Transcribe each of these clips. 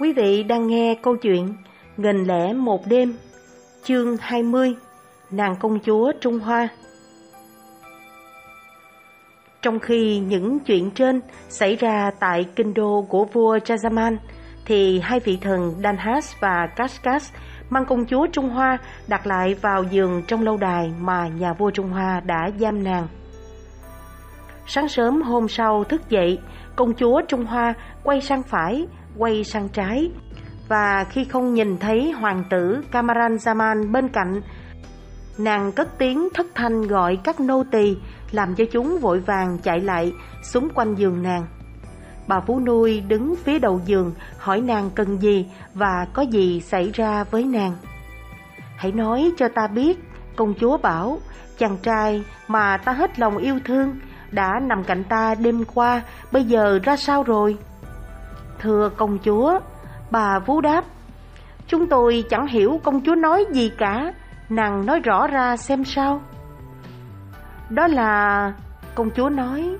Quý vị đang nghe câu chuyện Nghìn lẻ một đêm, chương 20, Nàng công chúa Trung Hoa. Trong khi những chuyện trên xảy ra tại kinh đô của vua Chazaman, thì hai vị thần Danhas và Kaskas mang công chúa Trung Hoa đặt lại vào giường trong lâu đài mà nhà vua Trung Hoa đã giam nàng. Sáng sớm hôm sau thức dậy, công chúa Trung Hoa quay sang phải, quay sang trái, và khi không nhìn thấy hoàng tử Kamaran Zaman bên cạnh, nàng cất tiếng thất thanh gọi các nô tỳ, làm cho chúng vội vàng chạy lại xung quanh giường nàng. Bà Phú Nuôi đứng phía đầu giường hỏi nàng cần gì và có gì xảy ra với nàng. Hãy nói cho ta biết, công chúa bảo, chàng trai mà ta hết lòng yêu thương đã nằm cạnh ta đêm qua, bây giờ ra sao rồi? Thưa công chúa, bà vú đáp, chúng tôi chẳng hiểu công chúa nói gì cả, nàng nói rõ ra xem sao. Đó là... công chúa nói,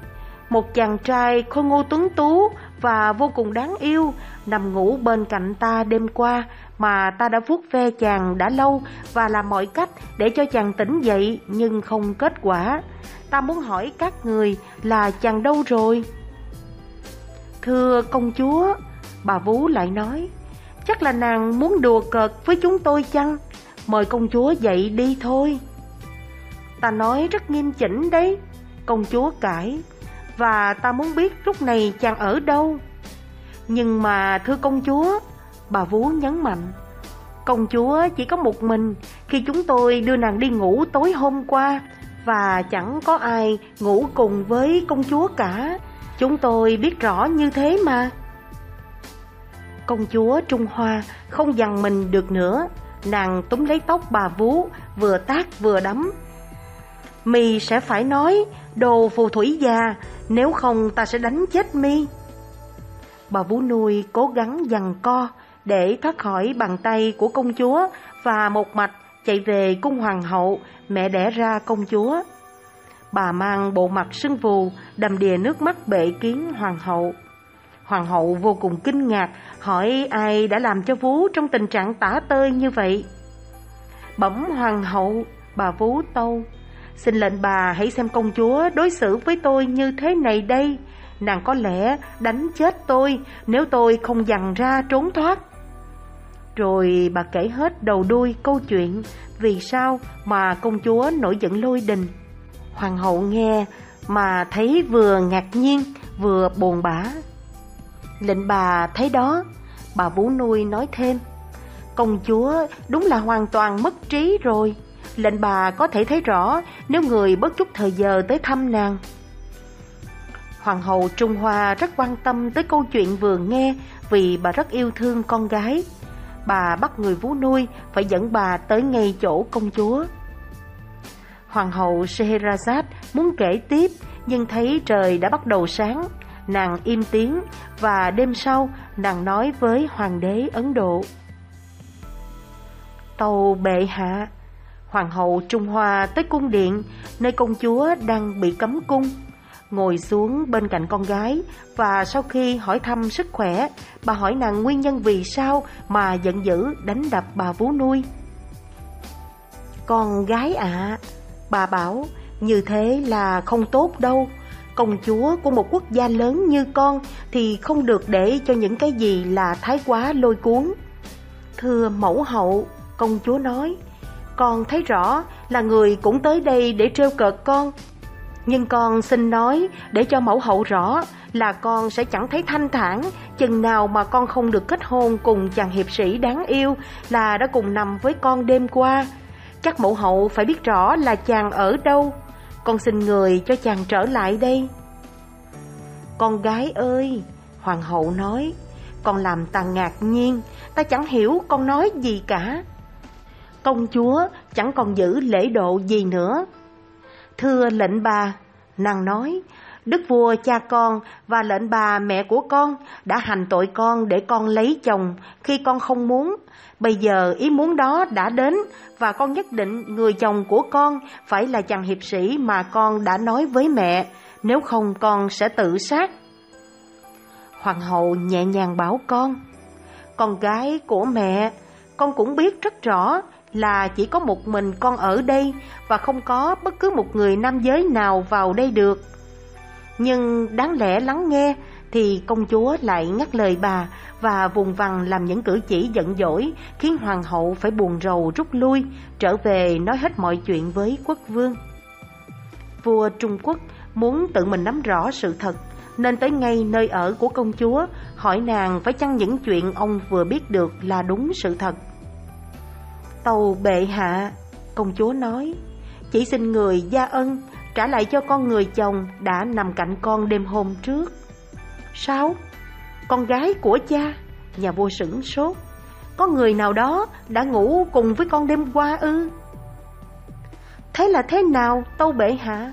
một chàng trai khôi ngô tuấn tú và vô cùng đáng yêu nằm ngủ bên cạnh ta đêm qua mà ta đã vuốt ve chàng đã lâu và làm mọi cách để cho chàng tỉnh dậy nhưng không kết quả. Ta muốn hỏi các người là chàng đâu rồi? Thưa công chúa, bà Vú lại nói, chắc là nàng muốn đùa cợt với chúng tôi chăng? Mời công chúa dậy đi thôi. Ta nói rất nghiêm chỉnh đấy, công chúa cãi và ta muốn biết lúc này chàng ở đâu. Nhưng mà thưa công chúa, bà Vú nhấn mạnh, công chúa chỉ có một mình khi chúng tôi đưa nàng đi ngủ tối hôm qua và chẳng có ai ngủ cùng với công chúa cả. Chúng tôi biết rõ như thế mà. Công chúa Trung Hoa không dằn mình được nữa, nàng túm lấy tóc bà Vú, vừa tác vừa đấm. Mi sẽ phải nói, đồ phù thủy già, nếu không ta sẽ đánh chết mi. Bà Vú nuôi cố gắng dằn co để thoát khỏi bàn tay của công chúa và một mạch chạy về cung hoàng hậu, mẹ đẻ ra công chúa. Bà mang bộ mặt sưng vù, đầm đìa nước mắt bệ kiến hoàng hậu. Hoàng hậu vô cùng kinh ngạc, hỏi ai đã làm cho Vú trong tình trạng tả tơi như vậy. Bẩm hoàng hậu, bà Vú tâu, Xin lệnh bà hãy xem công chúa đối xử với tôi như thế này đây. Nàng có lẽ đánh chết tôi nếu tôi không dằn ra trốn thoát. Rồi bà kể hết đầu đuôi câu chuyện vì sao mà công chúa nổi giận lôi đình. Hoàng hậu nghe mà thấy vừa ngạc nhiên vừa buồn bã. Lệnh bà thấy đó, bà vú Nuôi nói thêm, công chúa đúng là hoàn toàn mất trí rồi lệnh bà có thể thấy rõ nếu người bất chút thời giờ tới thăm nàng. Hoàng hậu Trung Hoa rất quan tâm tới câu chuyện vừa nghe vì bà rất yêu thương con gái. Bà bắt người vú nuôi phải dẫn bà tới ngay chỗ công chúa. Hoàng hậu Scheherazade muốn kể tiếp nhưng thấy trời đã bắt đầu sáng. Nàng im tiếng và đêm sau nàng nói với hoàng đế Ấn Độ. Tàu bệ hạ, Hoàng hậu Trung Hoa tới cung điện, nơi công chúa đang bị cấm cung. Ngồi xuống bên cạnh con gái và sau khi hỏi thăm sức khỏe, bà hỏi nàng nguyên nhân vì sao mà giận dữ đánh đập bà vú nuôi. Con gái ạ, bà bảo như thế là không tốt đâu. Công chúa của một quốc gia lớn như con thì không được để cho những cái gì là thái quá lôi cuốn. Thưa mẫu hậu, công chúa nói, con thấy rõ là người cũng tới đây để trêu cợt con. Nhưng con xin nói để cho mẫu hậu rõ là con sẽ chẳng thấy thanh thản chừng nào mà con không được kết hôn cùng chàng hiệp sĩ đáng yêu là đã cùng nằm với con đêm qua. Chắc mẫu hậu phải biết rõ là chàng ở đâu. Con xin người cho chàng trở lại đây. Con gái ơi, hoàng hậu nói, con làm ta ngạc nhiên, ta chẳng hiểu con nói gì cả công chúa chẳng còn giữ lễ độ gì nữa. Thưa lệnh bà, nàng nói, đức vua cha con và lệnh bà mẹ của con đã hành tội con để con lấy chồng khi con không muốn. Bây giờ ý muốn đó đã đến và con nhất định người chồng của con phải là chàng hiệp sĩ mà con đã nói với mẹ, nếu không con sẽ tự sát. Hoàng hậu nhẹ nhàng bảo con, Con gái của mẹ, con cũng biết rất rõ là chỉ có một mình con ở đây và không có bất cứ một người nam giới nào vào đây được. Nhưng đáng lẽ lắng nghe thì công chúa lại ngắt lời bà và vùng vằng làm những cử chỉ giận dỗi khiến hoàng hậu phải buồn rầu rút lui, trở về nói hết mọi chuyện với quốc vương. Vua Trung Quốc muốn tự mình nắm rõ sự thật nên tới ngay nơi ở của công chúa hỏi nàng phải chăng những chuyện ông vừa biết được là đúng sự thật. Tàu bệ hạ, công chúa nói, chỉ xin người gia ân trả lại cho con người chồng đã nằm cạnh con đêm hôm trước. 6. Con gái của cha? Nhà vua sửng sốt. Có người nào đó đã ngủ cùng với con đêm qua ư? Thế là thế nào, tâu bệ hạ?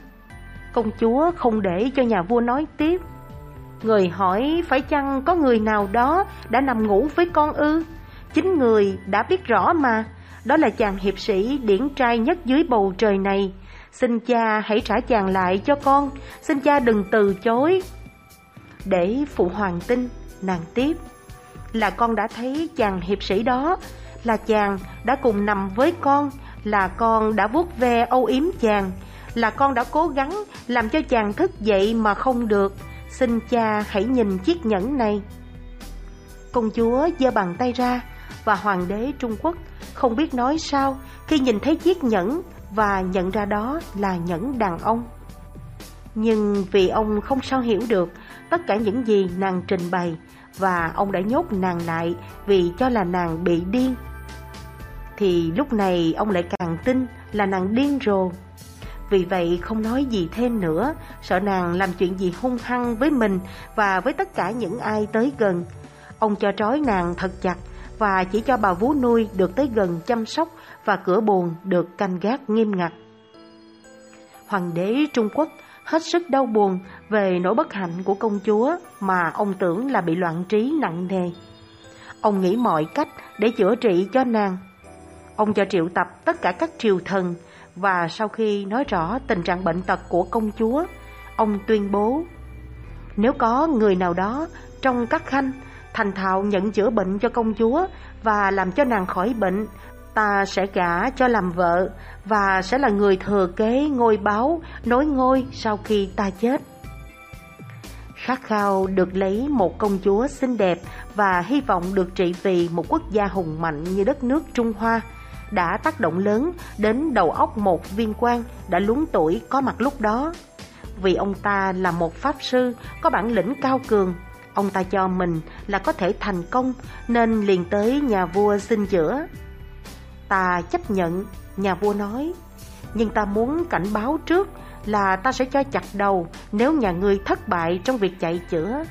Công chúa không để cho nhà vua nói tiếp. Người hỏi phải chăng có người nào đó đã nằm ngủ với con ư? Chính người đã biết rõ mà, đó là chàng hiệp sĩ điển trai nhất dưới bầu trời này. Xin cha hãy trả chàng lại cho con, xin cha đừng từ chối. Để phụ hoàng tin, nàng tiếp. Là con đã thấy chàng hiệp sĩ đó, là chàng đã cùng nằm với con, là con đã vuốt ve âu yếm chàng, là con đã cố gắng làm cho chàng thức dậy mà không được. Xin cha hãy nhìn chiếc nhẫn này. Công chúa giơ bàn tay ra và hoàng đế Trung Quốc không biết nói sao khi nhìn thấy chiếc nhẫn và nhận ra đó là nhẫn đàn ông. Nhưng vì ông không sao hiểu được tất cả những gì nàng trình bày và ông đã nhốt nàng lại vì cho là nàng bị điên. Thì lúc này ông lại càng tin là nàng điên rồ. Vì vậy không nói gì thêm nữa, sợ nàng làm chuyện gì hung hăng với mình và với tất cả những ai tới gần. Ông cho trói nàng thật chặt và chỉ cho bà vú nuôi được tới gần chăm sóc và cửa buồn được canh gác nghiêm ngặt. Hoàng đế Trung Quốc hết sức đau buồn về nỗi bất hạnh của công chúa mà ông tưởng là bị loạn trí nặng nề. Ông nghĩ mọi cách để chữa trị cho nàng. Ông cho triệu tập tất cả các triều thần và sau khi nói rõ tình trạng bệnh tật của công chúa, ông tuyên bố nếu có người nào đó trong các khanh thành thạo nhận chữa bệnh cho công chúa và làm cho nàng khỏi bệnh, ta sẽ gả cho làm vợ và sẽ là người thừa kế ngôi báo nối ngôi sau khi ta chết. Khát khao được lấy một công chúa xinh đẹp và hy vọng được trị vì một quốc gia hùng mạnh như đất nước Trung Hoa đã tác động lớn đến đầu óc một viên quan đã lún tuổi có mặt lúc đó. Vì ông ta là một pháp sư có bản lĩnh cao cường Ông ta cho mình là có thể thành công nên liền tới nhà vua xin chữa. Ta chấp nhận, nhà vua nói, nhưng ta muốn cảnh báo trước là ta sẽ cho chặt đầu nếu nhà ngươi thất bại trong việc chạy chữa.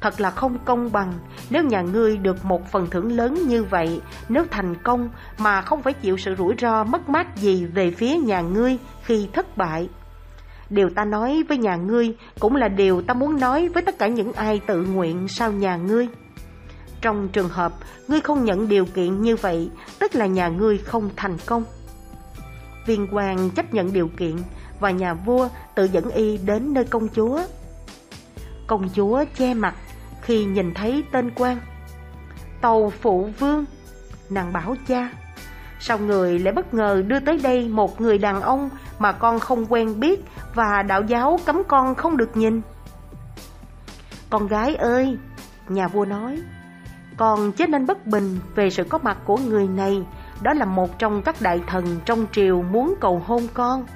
Thật là không công bằng nếu nhà ngươi được một phần thưởng lớn như vậy nếu thành công mà không phải chịu sự rủi ro mất mát gì về phía nhà ngươi khi thất bại. Điều ta nói với nhà ngươi cũng là điều ta muốn nói với tất cả những ai tự nguyện sau nhà ngươi. Trong trường hợp ngươi không nhận điều kiện như vậy, tức là nhà ngươi không thành công. Viên quan chấp nhận điều kiện và nhà vua tự dẫn y đến nơi công chúa. Công chúa che mặt khi nhìn thấy tên quan. Tàu phụ vương, nàng bảo cha. Sao người lại bất ngờ đưa tới đây một người đàn ông mà con không quen biết và đạo giáo cấm con không được nhìn? Con gái ơi, nhà vua nói, con chết nên bất bình về sự có mặt của người này, đó là một trong các đại thần trong triều muốn cầu hôn con.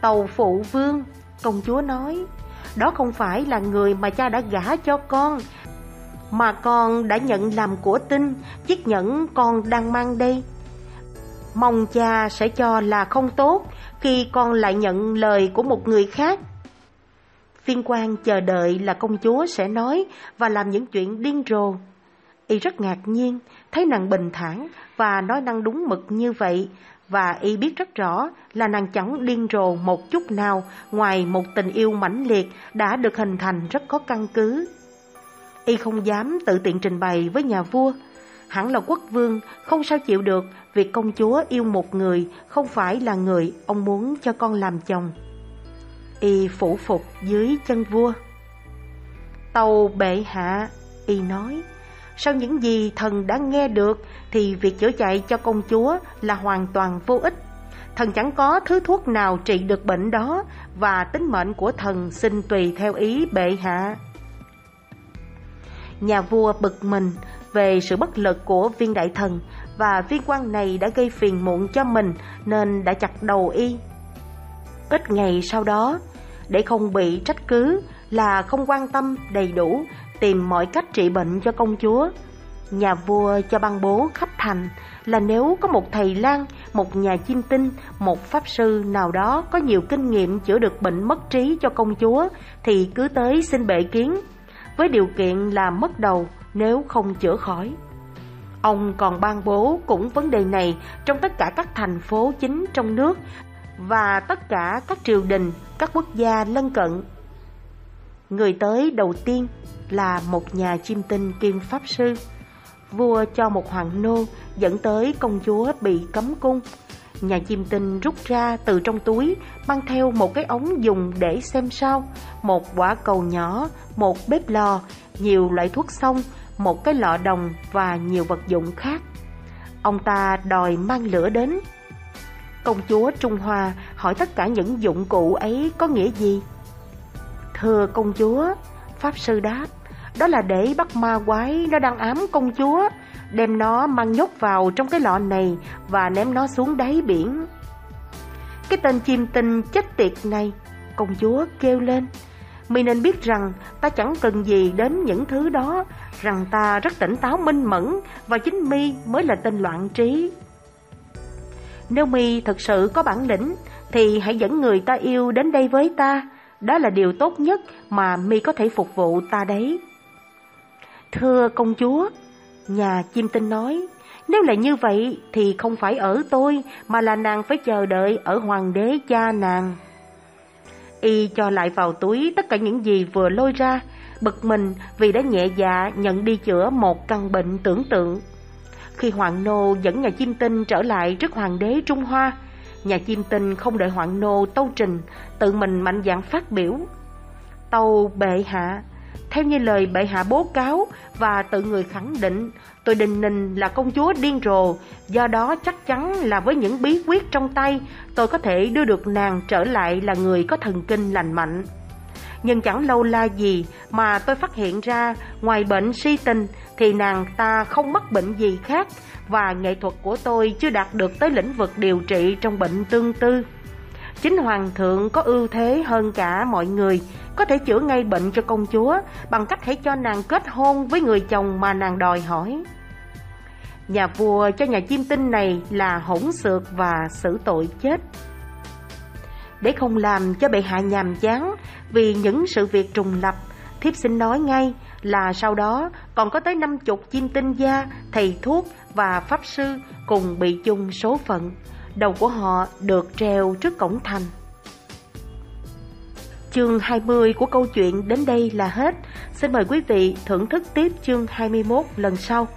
Tàu phụ vương, công chúa nói, đó không phải là người mà cha đã gả cho con, mà con đã nhận làm của tinh, chiếc nhẫn con đang mang đây mong cha sẽ cho là không tốt khi con lại nhận lời của một người khác. Viên quan chờ đợi là công chúa sẽ nói và làm những chuyện điên rồ. Y rất ngạc nhiên, thấy nàng bình thản và nói năng đúng mực như vậy, và y biết rất rõ là nàng chẳng điên rồ một chút nào ngoài một tình yêu mãnh liệt đã được hình thành rất có căn cứ. Y không dám tự tiện trình bày với nhà vua, hẳn là quốc vương không sao chịu được việc công chúa yêu một người không phải là người ông muốn cho con làm chồng. Y phủ phục dưới chân vua. Tàu bệ hạ, y nói, sau những gì thần đã nghe được thì việc chữa chạy cho công chúa là hoàn toàn vô ích. Thần chẳng có thứ thuốc nào trị được bệnh đó và tính mệnh của thần xin tùy theo ý bệ hạ. Nhà vua bực mình về sự bất lực của viên đại thần và viên quan này đã gây phiền muộn cho mình nên đã chặt đầu y. Ít ngày sau đó, để không bị trách cứ là không quan tâm đầy đủ tìm mọi cách trị bệnh cho công chúa. Nhà vua cho ban bố khắp thành là nếu có một thầy lang, một nhà chiêm tinh, một pháp sư nào đó có nhiều kinh nghiệm chữa được bệnh mất trí cho công chúa thì cứ tới xin bệ kiến, với điều kiện là mất đầu nếu không chữa khỏi. Ông còn ban bố cũng vấn đề này trong tất cả các thành phố chính trong nước và tất cả các triều đình, các quốc gia lân cận. Người tới đầu tiên là một nhà chiêm tinh kiêm pháp sư. Vua cho một hoàng nô dẫn tới công chúa bị cấm cung. Nhà chiêm tinh rút ra từ trong túi, mang theo một cái ống dùng để xem sao, một quả cầu nhỏ, một bếp lò, nhiều loại thuốc xong, một cái lọ đồng và nhiều vật dụng khác. Ông ta đòi mang lửa đến. Công chúa Trung Hoa hỏi tất cả những dụng cụ ấy có nghĩa gì? Thưa công chúa, Pháp Sư đáp, đó là để bắt ma quái nó đang ám công chúa, đem nó mang nhốt vào trong cái lọ này và ném nó xuống đáy biển. Cái tên chim tinh chết tiệt này, công chúa kêu lên, mi nên biết rằng ta chẳng cần gì đến những thứ đó, rằng ta rất tỉnh táo minh mẫn và chính mi mới là tên loạn trí. Nếu mi thực sự có bản lĩnh thì hãy dẫn người ta yêu đến đây với ta, đó là điều tốt nhất mà mi có thể phục vụ ta đấy. Thưa công chúa, nhà chim tinh nói, nếu là như vậy thì không phải ở tôi mà là nàng phải chờ đợi ở hoàng đế cha nàng. Y cho lại vào túi tất cả những gì vừa lôi ra, bực mình vì đã nhẹ dạ nhận đi chữa một căn bệnh tưởng tượng. Khi Hoàng Nô dẫn nhà chim tinh trở lại trước Hoàng đế Trung Hoa, nhà chim tinh không đợi Hoàng Nô tâu trình, tự mình mạnh dạn phát biểu. Tâu bệ hạ, theo như lời bệ hạ bố cáo và tự người khẳng định, tôi đình nình là công chúa điên rồ, do đó chắc chắn là với những bí quyết trong tay, tôi có thể đưa được nàng trở lại là người có thần kinh lành mạnh. Nhưng chẳng lâu la gì mà tôi phát hiện ra ngoài bệnh si tình thì nàng ta không mắc bệnh gì khác và nghệ thuật của tôi chưa đạt được tới lĩnh vực điều trị trong bệnh tương tư. Chính hoàng thượng có ưu thế hơn cả mọi người, có thể chữa ngay bệnh cho công chúa bằng cách hãy cho nàng kết hôn với người chồng mà nàng đòi hỏi. Nhà vua cho nhà chim tinh này là hỗn xược và xử tội chết. Để không làm cho bệ hạ nhàm chán vì những sự việc trùng lập, thiếp xin nói ngay là sau đó còn có tới năm chục chim tinh gia, thầy thuốc và pháp sư cùng bị chung số phận. Đầu của họ được treo trước cổng thành. Chương 20 của câu chuyện đến đây là hết. Xin mời quý vị thưởng thức tiếp chương 21 lần sau.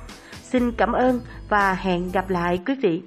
Xin cảm ơn và hẹn gặp lại quý vị.